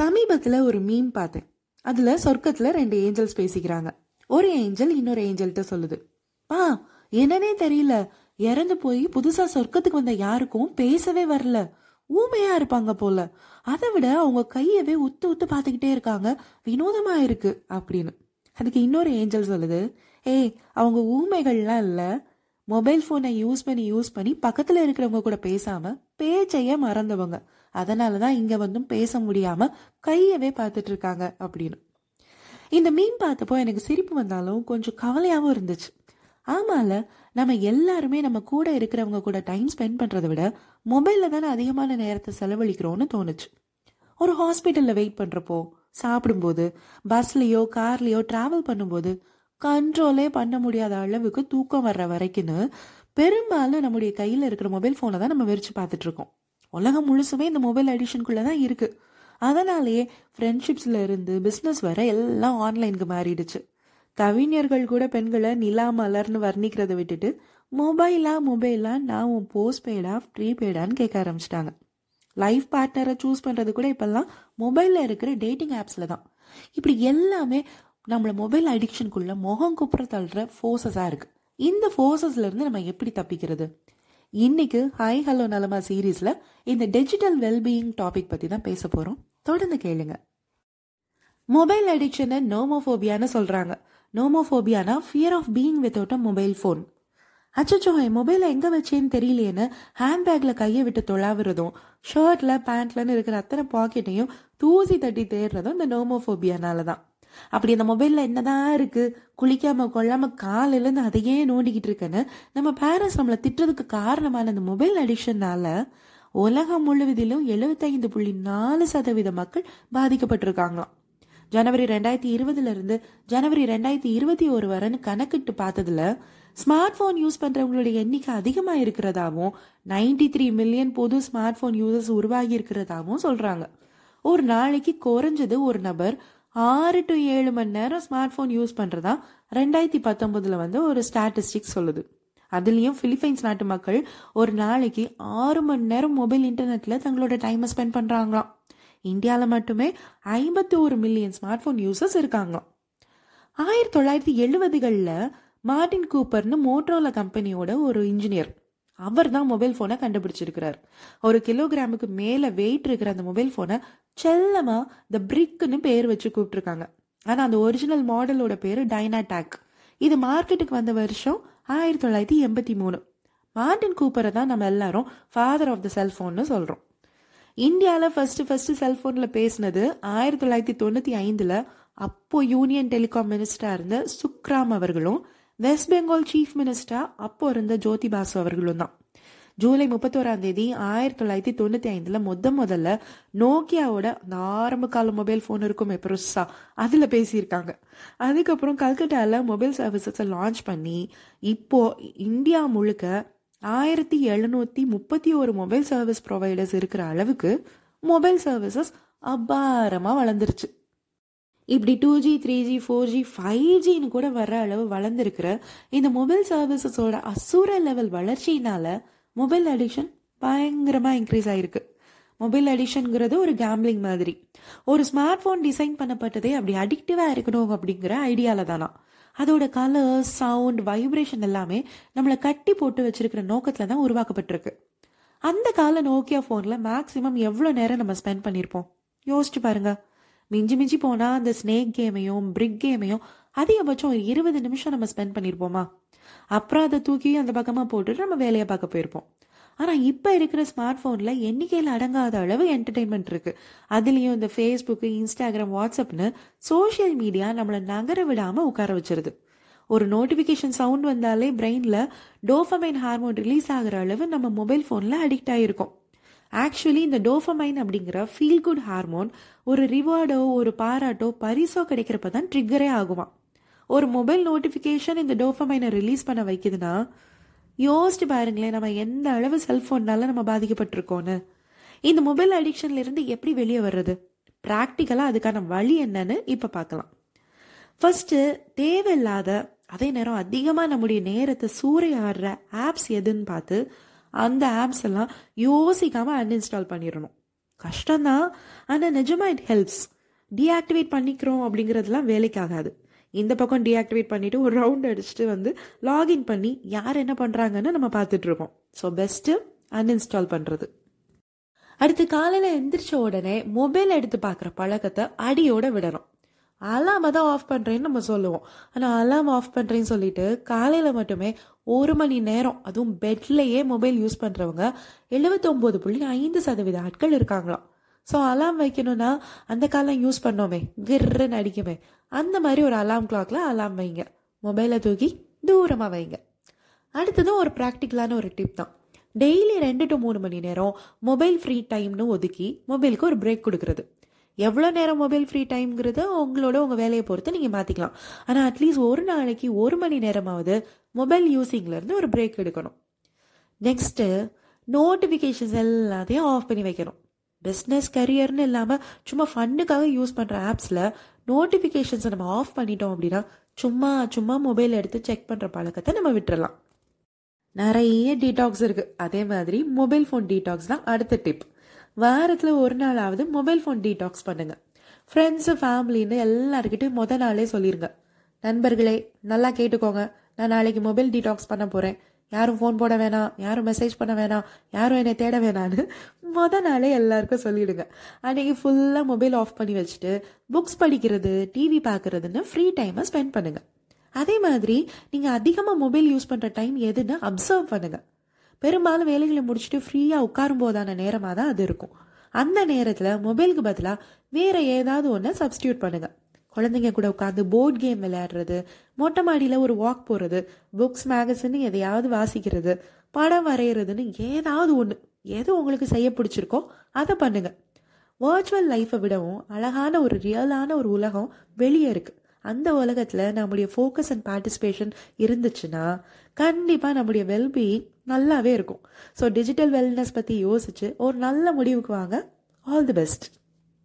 சமீபத்தில் ஒரு மீம் பார்த்தேன். அதில் சொர்க்கத்தில் ரெண்டு ஏஞ்சல்ஸ் பேசிக்கிறாங்க. ஒரு ஏஞ்சல் இன்னொரு ஏஞ்சல்கிட்ட சொல்லுது. பா என்னன்னே தெரியல. இறந்து போய் புதுசாக சொர்க்கத்துக்கு வந்த யாருக்கும் பேசவே வரல. ஊமையாக இருப்பாங்க போல. அதை விட அவங்க கையவே உத்து உத்து பார்த்துக்கிட்டே இருக்காங்க. வினோதமாக இருக்கு. அப்படின்னு. அதுக்கு இன்னொரு ஏஞ்சல் சொல்லுது. ஏய் அவங்க ஊமைகள்லாம் இல்லை. மொபைல் ஃபோனை யூஸ் பண்ணி யூஸ் பண்ணி பக்கத்தில் இருக்கிறவங்க கூட பேசாமல் பேச்சையே மறந்தவங்க. அதனால தான் இங்கே வந்தும் பேச முடியாமல் கையவே பார்த்துட்டு இருக்காங்க அப்படின்னு. இந்த மீன் பார்த்தப்போ எனக்கு சிரிப்பு வந்தாலும் கொஞ்சம் கவலையாகவும் இருந்துச்சு. ஆமால நம்ம எல்லாருமே நம்ம கூட இருக்கிறவங்க கூட டைம் ஸ்பெண்ட் பண்ணுறதை விட மொபைலில் தானே அதிகமான நேரத்தை செலவழிக்கிறோன்னு தோணுச்சு. ஒரு ஹாஸ்பிட்டலில் வெயிட் பண்ணுறப்போ சாப்பிடும்போது பஸ்லேயோ கார்லேயோ ட்ராவல் பண்ணும்போது கண்ட்ரோலே பண்ண முடியாத அளவுக்கு தூக்கம் வர்ற வரைக்குன்னு பெரும்பாலும் நம்முடைய கையில் இருக்கிற மொபைல் ஃபோனை தான் நம்ம வெறிச்சு பார்த்துட்டு இருக்கோம். உலகம் முழுசுமே இந்த மொபைல் அடிஷனுக்குள்ளே தான் இருக்குது அதனாலேயே ஃப்ரெண்ட்ஷிப்ஸில் இருந்து பிஸ்னஸ் வர எல்லாம் ஆன்லைனுக்கு மாறிடுச்சு. கவிஞர்கள் கூட பெண்களை நிலா மலர்னு வர்ணிக்கிறத விட்டுட்டு மொபைலா மொபைலா நான் உன் போஸ்ட் பெய்டா ப்ரீபெய்டான்னு கேட்க ஆரம்பிச்சிட்டாங்க. லைஃப் பார்ட்னரை சூஸ் பண்ணுறது கூட இப்போல்லாம் மொபைலில் இருக்கிற டேட்டிங் ஆப்ஸில் தான். இப்படி எல்லாமே நம்மளை மொபைல் அடிக்ஷனுக்குள்ள முகம் குப்புற தள்ளுற ஃபோர்ஸஸாக இருக்குது இந்த ஃபோர்ஸஸ்ல இருந்து நம்ம எப்படி தப்பிக்கிறது? இன்னைக்கு ஹாய் ஹலோ நலமா சீரீஸில் இந்த டிஜிட்டல் வெல்பீயிங் டாபிக் பற்றி தான் பேச போகிறோம் தொடர்ந்து கேளுங்க. மொபைல் அடிக்ஷனை நோமோஃபோபியான்னு சொல்கிறாங்க நோமோஃபோபியானா fear of being without a mobile phone அச்சச்சோ என் மொபைலை எங்கே வச்சேன்னு தெரியலையேன்னு ஹேண்ட்பேக்கில் கையை விட்டு தொழாவுறதும் ஷர்ட்டில் பேண்ட்லன்னு இருக்கிற அத்தனை பாக்கெட்டையும் தூசி தட்டி தேடுறதும் இந்த நோமோஃபோபியானால தான். அப்படி அந்த மொபைலில் என்னதான் இருக்குது குளிக்காமல் கொள்ளாமல் காலையிலேருந்து அதையே நோண்டிக்கிட்டு இருக்கேன்னு நம்ம பேரண்ட்ஸ் நம்மளை திட்டுறதுக்கு காரணமான அந்த மொபைல் அடிக்ஷன்னால உலகம் முழுவதிலும் எழுபத்தைந்து புள்ளி நாலு சதவீத மக்கள் பாதிக்கப்பட்டிருக்காங்களாம். ஜனவரி ரெண்டாயிரத்தி இருபதுல இருந்து ஜனவரி ரெண்டாயிரத்தி இருபத்தி ஒரு வரன்னு கணக்கிட்டு பார்த்ததுல ஸ்மார்ட் போன் யூஸ் பண்றவங்களுடைய எண்ணிக்கை அதிகமா இருக்கிறதாவும் நைன்டி த்ரீ மில்லியன் பொது ஸ்மார்ட் போன் யூசர்ஸ் உருவாகி இருக்கிறதாவும் சொல்றாங்க. ஒரு நாளைக்கு குறைஞ்சது ஒரு நபர் ஆறு டு ஏழு மணி நேரம் ஸ்மார்ட் ஃபோன் யூஸ் பண்ணுறதா ரெண்டாயிரத்தி பத்தொம்பதில் வந்து ஒரு ஸ்டாட்டிஸ்டிக்ஸ் சொல்லுது. அதுலேயும் ஃபிலிப்பைன்ஸ் நாட்டு மக்கள் ஒரு நாளைக்கு ஆறு மணி நேரம் மொபைல் இன்டர்நெட்டில் தங்களோட டைமை ஸ்பெண்ட் பண்ணுறாங்களாம் இந்தியாவில் மட்டுமே ஐம்பத்தி ஒரு மில்லியன் ஸ்மார்ட் ஃபோன் யூசர்ஸ் இருக்காங்களாம். ஆயிரத்தி தொள்ளாயிரத்தி எழுபதுகளில் மார்டின் கூப்பர்னு மோட்ரோலா கம்பெனியோட ஒரு இன்ஜினியர் அவர் தான் மொபைல் ஃபோனை கண்டுபிடிச்சிருக்கிறார். ஒரு கிலோகிராமுக்கு மேலே வெயிட் இருக்கிற அந்த மொபைல் ஃபோனை செல்லமாக த பிரிக்குன்னு பேர் வச்சு கூப்பிட்டுருக்காங்க. ஆனால் அந்த ஒரிஜினல் மாடலோட பேர் டைனாடாக் இது மார்க்கெட்டுக்கு வந்த வருஷம் ஆயிரத்தி தொள்ளாயிரத்தி எண்பத்தி மூணு. மார்டின் கூப்பரை தான் நம்ம எல்லாரும் ஃபாதர் ஆஃப் த செல்ஃபோன்னு சொல்கிறோம் இந்தியாவில் ஃபர்ஸ்ட் ஃபர்ஸ்ட் செல்ஃபோனில் பேசினது ஆயிரத்தி தொள்ளாயிரத்தி தொண்ணூற்றி ஐந்தில் அப்போ யூனியன் டெலிகாம் மினிஸ்டராக இருந்த சுக்ராம் அவர்களும் வெஸ்ட் பெங்கால் சீஃப் மினிஸ்டர் அப்போ இருந்த ஜோதி பாசு அவர்களும் தான். ஜூலை முப்பத்தோராம் தேதி ஆயிரத்தி தொள்ளாயிரத்தி தொண்ணூற்றி ஐந்தில் முத முதல்ல நோக்கியாவோட அந்த ஆரம்ப கால மொபைல் ஃபோன் இருக்கும் பெருசா. அதில் பேசியிருக்காங்க. அதுக்கப்புறம் கல்கட்டாவில் மொபைல் சர்வீசஸை லான்ச் பண்ணி இப்போ இந்தியா முழுக்க ஆயிரத்தி எழுநூற்றி முப்பத்தி ஒரு மொபைல் சர்வீஸ் ப்ரொவைடர்ஸ் இருக்கிற அளவுக்கு மொபைல் சர்வீசஸ் அபாரமாக வளர்ந்துருச்சு. இப்படி two G three G four G five ஜின்னு கூட வர்ற அளவு வளர்ந்துருக்கிற இந்த மொபைல் சர்வீசஸோட அசுர லெவல் வளர்ச்சியினால மொபைல் அடிக்ஷன் பயங்கரமாக இன்க்ரீஸ் ஆயிருக்கு. மொபைல் அடிக்ஷனுங்கிறது ஒரு கேம்லிங் மாதிரி. ஒரு ஸ்மார்ட் ஃபோன் டிசைன் பண்ணப்பட்டதே அப்படி அடிக்டிவாக இருக்கணும் அப்படிங்கிற ஐடியாவில் தானா. அதோட கலர் சவுண்ட் வைப்ரேஷன் எல்லாமே நம்மளை கட்டி போட்டு வச்சிருக்கிற நோக்கத்தில் தான் உருவாக்கப்பட்டிருக்கு. அந்த கால நோக்கியா ஃபோனில் மேக்ஸிமம் எவ்வளோ நேரம் நம்ம ஸ்பெண்ட் பண்ணியிருப்போம் யோசிச்சு பாருங்கள் மிஞ்சி மிஞ்சி போனால் அந்த ஸ்னேக் கேமையும் பிரிக் கேமையும் அதிகபட்சம் ஒரு இருபது நிமிஷம் நம்ம ஸ்பெண்ட் பண்ணியிருப்போமா அப்புறம் அதை தூக்கி அந்த பக்கமாக போட்டுட்டு நம்ம வேலையை பார்க்க போயிருப்போம். ஆனால் இப்போ இருக்கிற ஸ்மார்ட் ஃபோனில் எண்ணிக்கையில் அடங்காத அளவு என்டர்டெயின்மெண்ட் இருக்குது அதுலேயும் இந்த ஃபேஸ்புக்கு இன்ஸ்டாகிராம் வாட்ஸ்அப்னு சோஷியல் மீடியா நம்மளை நகர விடாமல் உட்கார வச்சிருது. ஒரு நோட்டிஃபிகேஷன் சவுண்ட் வந்தாலே பிரெயினில் டோஃபமைன் ஹார்மோன் ரிலீஸ் ஆகிற அளவு நம்ம மொபைல் ஃபோனில் அடிக்ட் ஆகிருக்கோம் ஆக்சுவலி இந்த டோஃபமைன் அப்படிங்கிற ஃபீல் குட் ஹார்மோன் ஒரு ரிவார்டோ ஒரு பாராட்டோ பரிசோ கிடைக்கிறப்ப தான் ட்ரிக்கரே ஆகுமா ஒரு மொபைல் நோட்டிஃபிகேஷன் இந்த டோஃபமைனை ரிலீஸ் பண்ண வைக்குதுன்னா யோசிச்சு பாருங்களேன் நம்ம எந்த அளவு செல்ஃபோன்னால நம்ம பாதிக்கப்பட்டிருக்கோன்னு இந்த மொபைல் அடிக்ஷன்ல இருந்து எப்படி வெளியே வர்றது? ப்ராக்டிக்கலாக அதுக்கான வழி என்னன்னு இப்போ பார்க்கலாம். ஃபர்ஸ்ட் தேவையில்லாத அதே நேரம் அதிகமாக நம்முடைய நேரத்தை சூறையாடுற ஆப்ஸ் எதுன்னு பார்த்து அந்த ஆப்ஸ் எல்லாம் யோசிக்காமல் அன்இன்ஸ்டால் பண்ணிடணும். கஷ்டம்தான். ஆனால் நிஜமாக இட் ஹெல்ப்ஸ் டீஆக்டிவேட் பண்ணிக்கிறோம் அப்படிங்கிறதுலாம் வேலைக்காகாது. இந்த பக்கம் டீஆக்டிவேட் பண்ணிவிட்டு ஒரு ரவுண்ட் அடிச்சுட்டு வந்து லாகின் பண்ணி யார் என்ன பண்ணுறாங்கன்னு நம்ம பார்த்துட்ருக்கோம் ஸோ பெஸ்ட்டு அன்இன்ஸ்டால் பண்ணுறது அடுத்து காலையில் எந்திரிச்ச உடனே மொபைல் எடுத்து பார்க்குற பழக்கத்தை அடியோட விடணும். அலாமை தான் ஆஃப் பண்ணுறேன்னு நம்ம சொல்லுவோம். ஆனால் அலாம் ஆஃப் பண்ணுறேன்னு சொல்லிட்டு காலையில் மட்டுமே ஒரு மணி நேரம் அதுவும் பெட்லேயே மொபைல் யூஸ் பண்ணுறவங்க எழுபத்தொம்போது புள்ளி ஐந்து சதவீத ஆட்கள் இருக்காங்களாம். ஸோ அலாம் வைக்கணும்னா அந்த காலம் யூஸ் பண்ணோமே கிர்ன்னு அடிக்குமே. அந்த மாதிரி ஒரு அலாம் கிளாக்ல அலாம் வைங்க. மொபைலை தூக்கி தூரமாக வைங்க. அடுத்ததும் ஒரு ப்ராக்டிக்கலான ஒரு டிப் தான். டெய்லி ரெண்டு டு மூணு மணி நேரம் மொபைல் ஃப்ரீ டைம்னு ஒதுக்கி மொபைலுக்கு ஒரு பிரேக் கொடுக்குறது. எவ்வளோ நேரம் மொபைல் ஃப்ரீ டைம்ங்கிறத உங்களோட உங்கள் வேலையை பொறுத்து நீங்கள் மாற்றிக்கலாம் ஆனால் அட்லீஸ்ட் ஒரு நாளைக்கு ஒரு மணி நேரமாவது மொபைல் யூஸிங்லேருந்து ஒரு பிரேக் எடுக்கணும். நெக்ஸ்ட்டு நோட்டிஃபிகேஷன்ஸ் எல்லாத்தையும் ஆஃப் பண்ணி வைக்கணும். பிஸ்னஸ் கரியர்னு இல்லாமல் சும்மா ஃபண்டுக்காக யூஸ் பண்ணுற ஆப்ஸில் நோட்டிஃபிகேஷன்ஸை நம்ம ஆஃப் பண்ணிட்டோம் அப்படின்னா சும்மா சும்மா மொபைல் எடுத்து செக் பண்ணுற பழக்கத்தை நம்ம விட்டுறலாம். நிறைய டீடாக்ஸ் இருக்குது அதே மாதிரி மொபைல் ஃபோன் டீடாக்ஸ் தான் அடுத்த டிப் வாரத்தில் ஒரு நாளாவது மொபைல் ஃபோன் டீடாக்ஸ் பண்ணுங்க. ஃப்ரெண்ட்ஸு ஃபேமிலின்னு எல்லாருக்கிட்டையும் முத நாளே சொல்லிடுங்க நண்பர்களே நல்லா கேட்டுக்கோங்க. நான் நாளைக்கு மொபைல் டீடாக்ஸ் பண்ண போகிறேன் யாரும் ஃபோன் போட வேணாம் யாரும் மெசேஜ் பண்ண வேணாம் யாரும் என்னை தேட வேணான்னு மொதல் நாளே எல்லாருக்கும் சொல்லிடுங்க. அன்றைக்கி ஃபுல்லாக மொபைல் ஆஃப் பண்ணி வச்சுட்டு புக்ஸ் படிக்கிறது டிவி பார்க்குறதுன்னு ஃப்ரீ டைமை ஸ்பெண்ட் பண்ணுங்கள் அதே மாதிரி நீங்கள் அதிகமாக மொபைல் யூஸ் பண்ணுற டைம் எதுன்னு அப்சர்வ் பண்ணுங்கள் பெரும்பாலும் வேலைகளை முடிச்சுட்டு ஃப்ரீயாக உட்காரும் போதான நேரமாக தான் அது இருக்கும். அந்த நேரத்தில் மொபைலுக்கு பதிலாக வேறு ஏதாவது ஒன்று சப்ஸ்டியூட் பண்ணுங்கள் குழந்தைங்க கூட உட்காந்து போர்ட் கேம் விளையாடுறது மொட்டை மாடியில் ஒரு வாக் போகிறது புக்ஸ் மேகசின்னு எதையாவது வாசிக்கிறது படம் வரைகிறதுன்னு ஏதாவது ஒன்று எது உங்களுக்கு செய்ய பிடிச்சிருக்கோ அதை பண்ணுங்கள் வர்ச்சுவல் லைஃப்பை விடவும் அழகான ஒரு ரியலான ஒரு உலகம் வெளியே இருக்குது அந்த உலகத்தில் நம்முடைய ஃபோக்கஸ் அண்ட் பார்ட்டிசிபேஷன் இருந்துச்சுன்னா கண்டிப்பாக நம்முடைய வெல்பீயிங் நல்லாவே இருக்கும். ஸோ டிஜிட்டல் வெல்னஸ் பற்றி யோசிச்சு ஒரு நல்ல முடிவுக்கு வாங்க. All the best